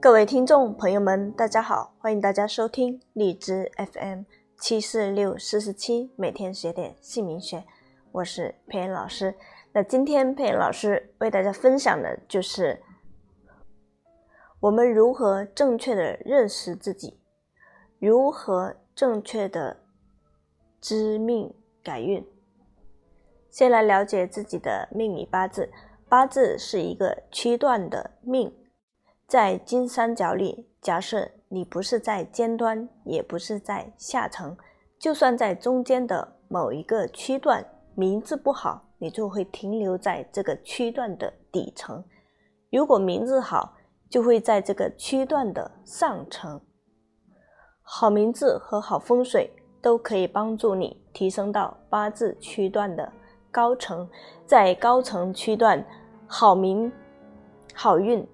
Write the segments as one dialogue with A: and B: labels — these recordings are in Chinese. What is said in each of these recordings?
A: 各位听众朋友们，大家好，欢迎大家收听荔枝 FM 七四六四十七，每天学点姓名学，我是佩恩老师。那今天佩恩老师为大家分享的就是我们如何正确的认识自己，如何正确的知命改运。先来了解自己的命理八字，八字是一个区段的命。在金三角里，假设你不是在尖端，也不是在下层，就算在中间的某一个区段，名字不好，你就会停留在这个区段的底层；如果名字好，就会在这个区段的上层。好名字和好风水都可以帮助你提升到八字区段的高层，在高层区段，好名、好运。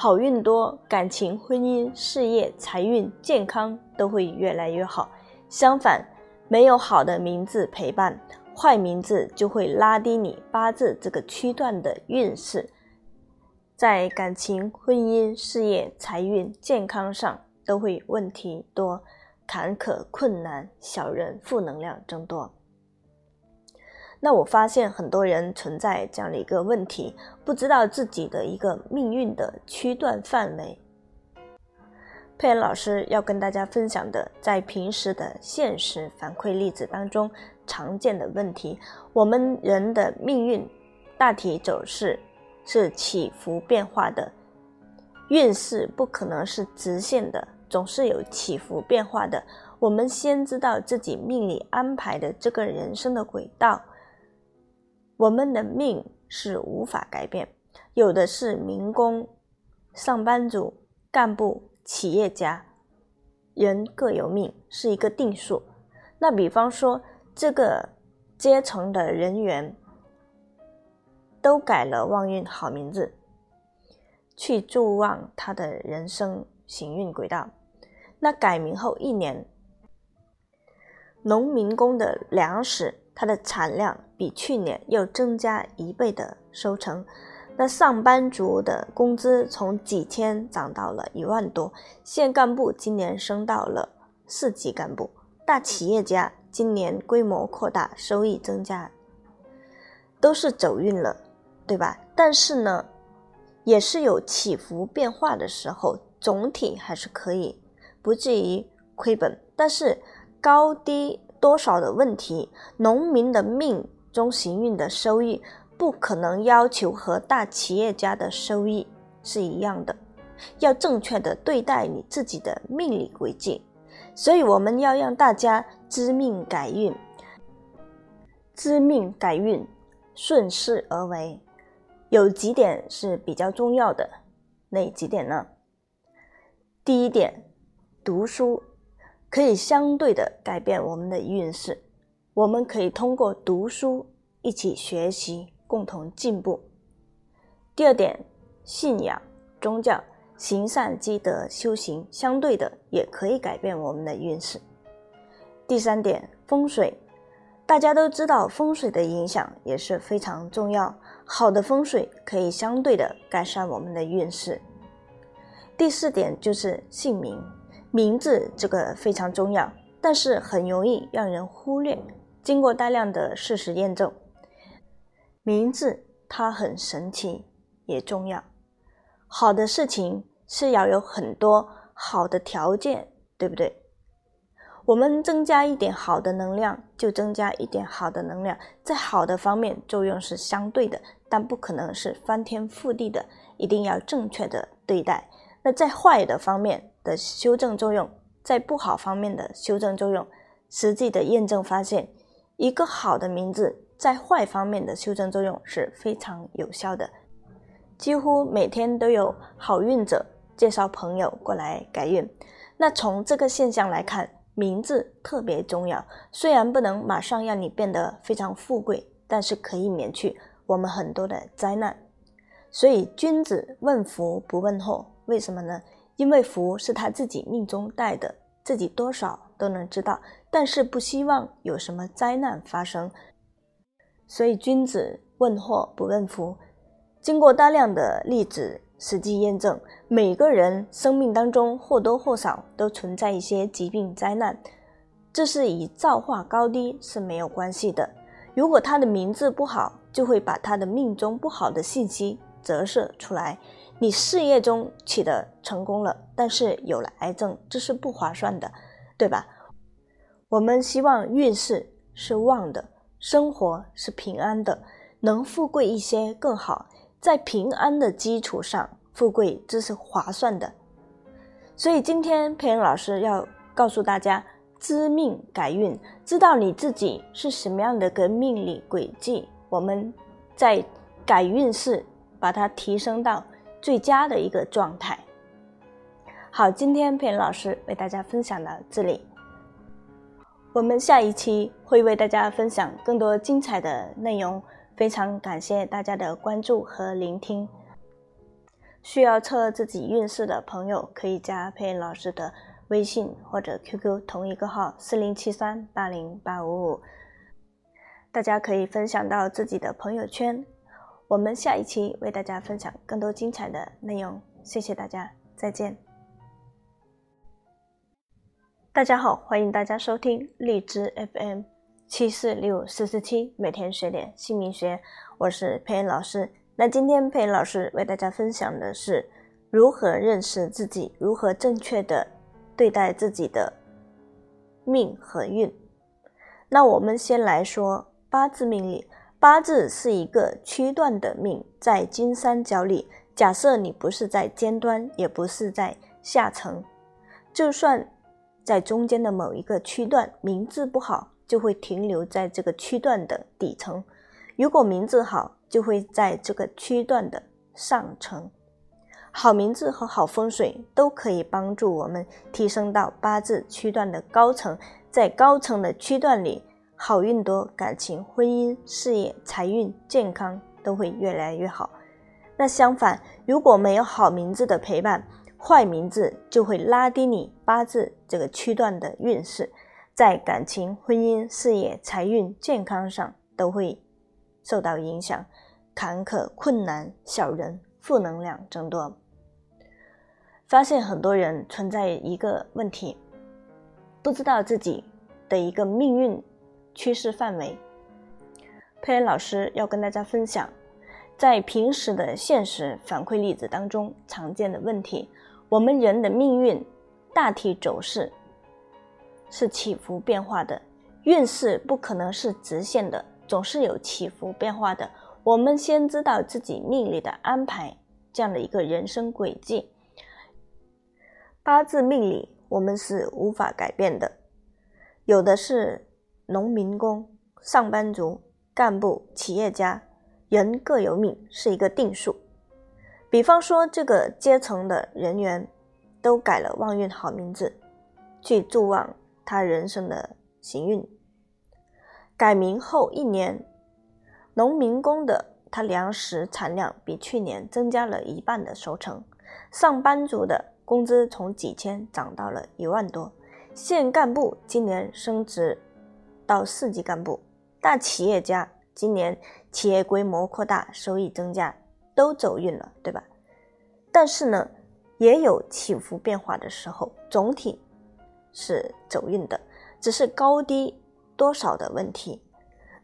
A: 好运多，感情、婚姻、事业、财运、健康都会越来越好。相反，没有好的名字陪伴，坏名字就会拉低你八字这个区段的运势，在感情、婚姻、事业、财运、健康上都会问题多，坎坷、困难，小人、负能量增多。那我发现很多人存在这样的一个问题，不知道自己的一个命运的区段范围。佩恩老师要跟大家分享的，在平时的现实反馈例子当中常见的问题，我们人的命运大体走势是起伏变化的，运势不可能是直线的，总是有起伏变化的。我们先知道自己命里安排的这个人生的轨道。我们的命是无法改变，有的是民工、上班族、干部、企业家，人各有命，是一个定数。那比方说，这个阶层的人员都改了旺运好名字，去助旺他的人生行运轨道。那改名后一年，农民工的粮食。它的产量比去年又增加一倍的收成，那上班族的工资从几千涨到了一万多，县干部今年升到了市级干部，大企业家今年规模扩大，收益增加，都是走运了，对吧？但是呢，也是有起伏变化的时候，总体还是可以，不至于亏本，但是高低。多少的问题，农民的命中行运的收益不可能要求和大企业家的收益是一样的，要正确的对待你自己的命理轨迹，所以我们要让大家知命改运，知命改运，顺势而为，有几点是比较重要的，哪几点呢？第一点，读书。可以相对的改变我们的运势，我们可以通过读书一起学习，共同进步。第二点，信仰、宗教、行善积德、修行，相对的也可以改变我们的运势。第三点，风水，大家都知道风水的影响也是非常重要，好的风水可以相对的改善我们的运势。第四点就是姓名。名字这个非常重要，但是很容易让人忽略。经过大量的事实验证，名字它很神奇，也重要。好的事情是要有很多好的条件，对不对？我们增加一点好的能量，就增加一点好的能量。在好的方面，作用是相对的，但不可能是翻天覆地的，一定要正确的对待。那在坏的方面的修正作用，在不好方面的修正作用，实际的验证发现，一个好的名字在坏方面的修正作用是非常有效的。几乎每天都有好运者介绍朋友过来改运。那从这个现象来看，名字特别重要。虽然不能马上让你变得非常富贵，但是可以免去我们很多的灾难。所以君子问福不问祸。为什么呢？因为福是他自己命中带的，自己多少都能知道，但是不希望有什么灾难发生。所以君子问祸不问福。经过大量的例子实际验证，每个人生命当中或多或少都存在一些疾病灾难，这是与造化高低是没有关系的。如果他的名字不好，就会把他的命中不好的信息折射出来。你事业中取得成功了，但是有了癌症，这是不划算的，对吧？我们希望运势是旺的，生活是平安的，能富贵一些更好。在平安的基础上，富贵这是划算的。所以今天佩恩老师要告诉大家：知命改运，知道你自己是什么样的个命理轨迹，我们在改运势，把它提升到最佳的一个状态。好，今天佩恩老师为大家分享到这里，我们下一期会为大家分享更多精彩的内容。非常感谢大家的关注和聆听。需要测自己运势的朋友，可以加佩恩老师的微信或者 QQ 同一个号四零七三八零八五五。大家可以分享到自己的朋友圈。我们下一期为大家分享更多精彩的内容。谢谢大家，再见。大家好，欢迎大家收听荔枝 FM。七四六四四七，每天学点姓名学，我是佩恩老师。那今天佩恩老师为大家分享的是如何认识自己，如何正确的对待自己的命和运。那我们先来说八字命理，八字是一个区段的命，在金三角里，假设你不是在尖端，也不是在下层，就算在中间的某一个区段，名字不好。就会停留在这个区段的底层，如果名字好，就会在这个区段的上层。好名字和好风水都可以帮助我们提升到八字区段的高层，在高层的区段里，好运多，感情、婚姻、事业、财运、健康都会越来越好。那相反，如果没有好名字的陪伴，坏名字就会拉低你八字这个区段的运势。在感情、婚姻、事业、财运、健康上都会受到影响，坎坷、困难、小人、负能量增多。发现很多人存在一个问题，不知道自己的一个命运趋势范围。佩恩老师要跟大家分享，在平时的现实反馈例子当中常见的问题，我们人的命运大体走势。是起伏变化的，运势不可能是直线的，总是有起伏变化的。我们先知道自己命里的安排，这样的一个人生轨迹。八字命理我们是无法改变的，有的是农民工、上班族、干部、企业家，人各有命，是一个定数。比方说，这个阶层的人员都改了旺运好名字，去助旺。他人生的行运，改名后一年，农民工的他粮食产量比去年增加了一半的收成，上班族的工资从几千涨到了一万多，县干部今年升职到四级干部，大企业家今年企业规模扩大，收益增加，都走运了，对吧？但是呢，也有起伏变化的时候，总体。是走运的，只是高低多少的问题。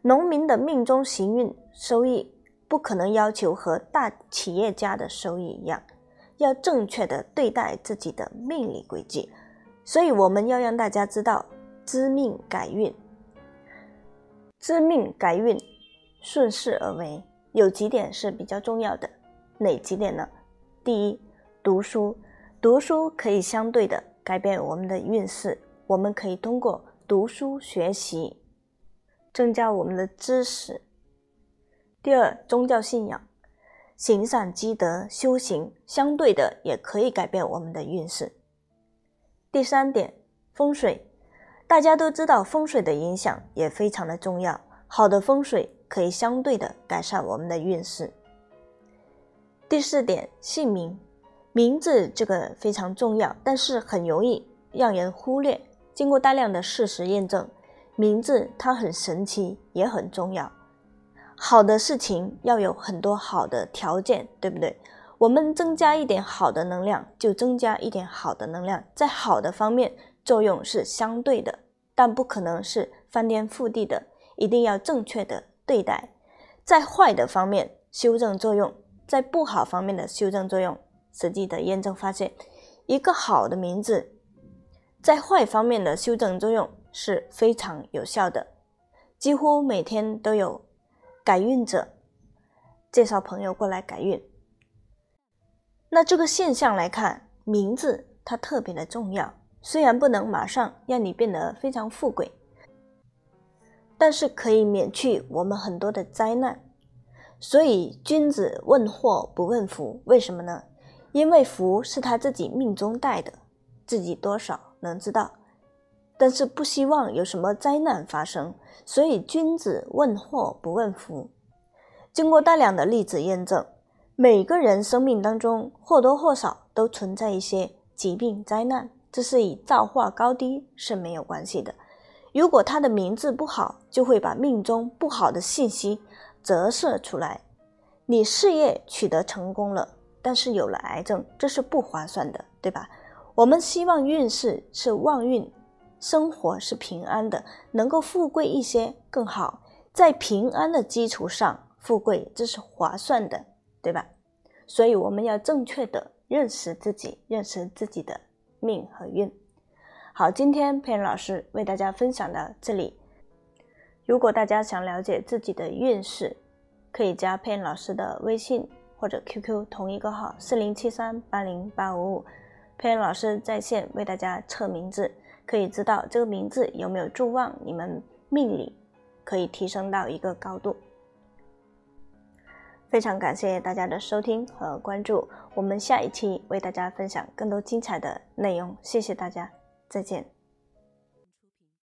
A: 农民的命中行运收益不可能要求和大企业家的收益一样，要正确的对待自己的命理轨迹。所以我们要让大家知道知命改运，知命改运，顺势而为。有几点是比较重要的，哪几点呢？第一，读书，读书可以相对的。改变我们的运势，我们可以通过读书学习，增加我们的知识。第二，宗教信仰，行善积德，修行相对的也可以改变我们的运势。第三点，风水，大家都知道风水的影响也非常的重要，好的风水可以相对的改善我们的运势。第四点，姓名。名字这个非常重要，但是很容易让人忽略。经过大量的事实验证，名字它很神奇，也很重要。好的事情要有很多好的条件，对不对？我们增加一点好的能量，就增加一点好的能量，在好的方面作用是相对的，但不可能是翻天覆地的，一定要正确的对待。在坏的方面修正作用，在不好方面的修正作用，实际的验证发现，一个好的名字，在坏方面的修正作用是非常有效的，几乎每天都有改运者介绍朋友过来改运。那这个现象来看，名字它特别的重要。虽然不能马上让你变得非常富贵，但是可以免去我们很多的灾难。所以君子问祸不问福，为什么呢？因为福是他自己命中带的，自己多少能知道，但是不希望有什么灾难发生。所以君子问祸不问福。经过大量的例子验证。每个人生命当中或多或少都存在一些疾病灾难，这是与造化高低是没有关系的。如果他的名字不好，就会把命中不好的信息折射出来。你事业取得成功了，但是有了癌症，这是不划算的，对吧？我们希望运势是旺运，生活是平安的，能够富贵一些更好。在平安的基础上富贵，这是划算的。对吧？所以我们要正确的认识自己，认识自己的命和运。好，今天佩恩老师为大家分享到这里。如果大家想了解自己的运势，可以加佩恩老师的微信或者 QQ 同一个号四零七三八零八五五，佩恩老师在线为大家测名字，可以知道这个名字有没有助旺你们命里，可以提升到一个高度。非常感谢大家的收听和关注，我们下一期为大家分享更多精彩的内容，谢谢大家，再见。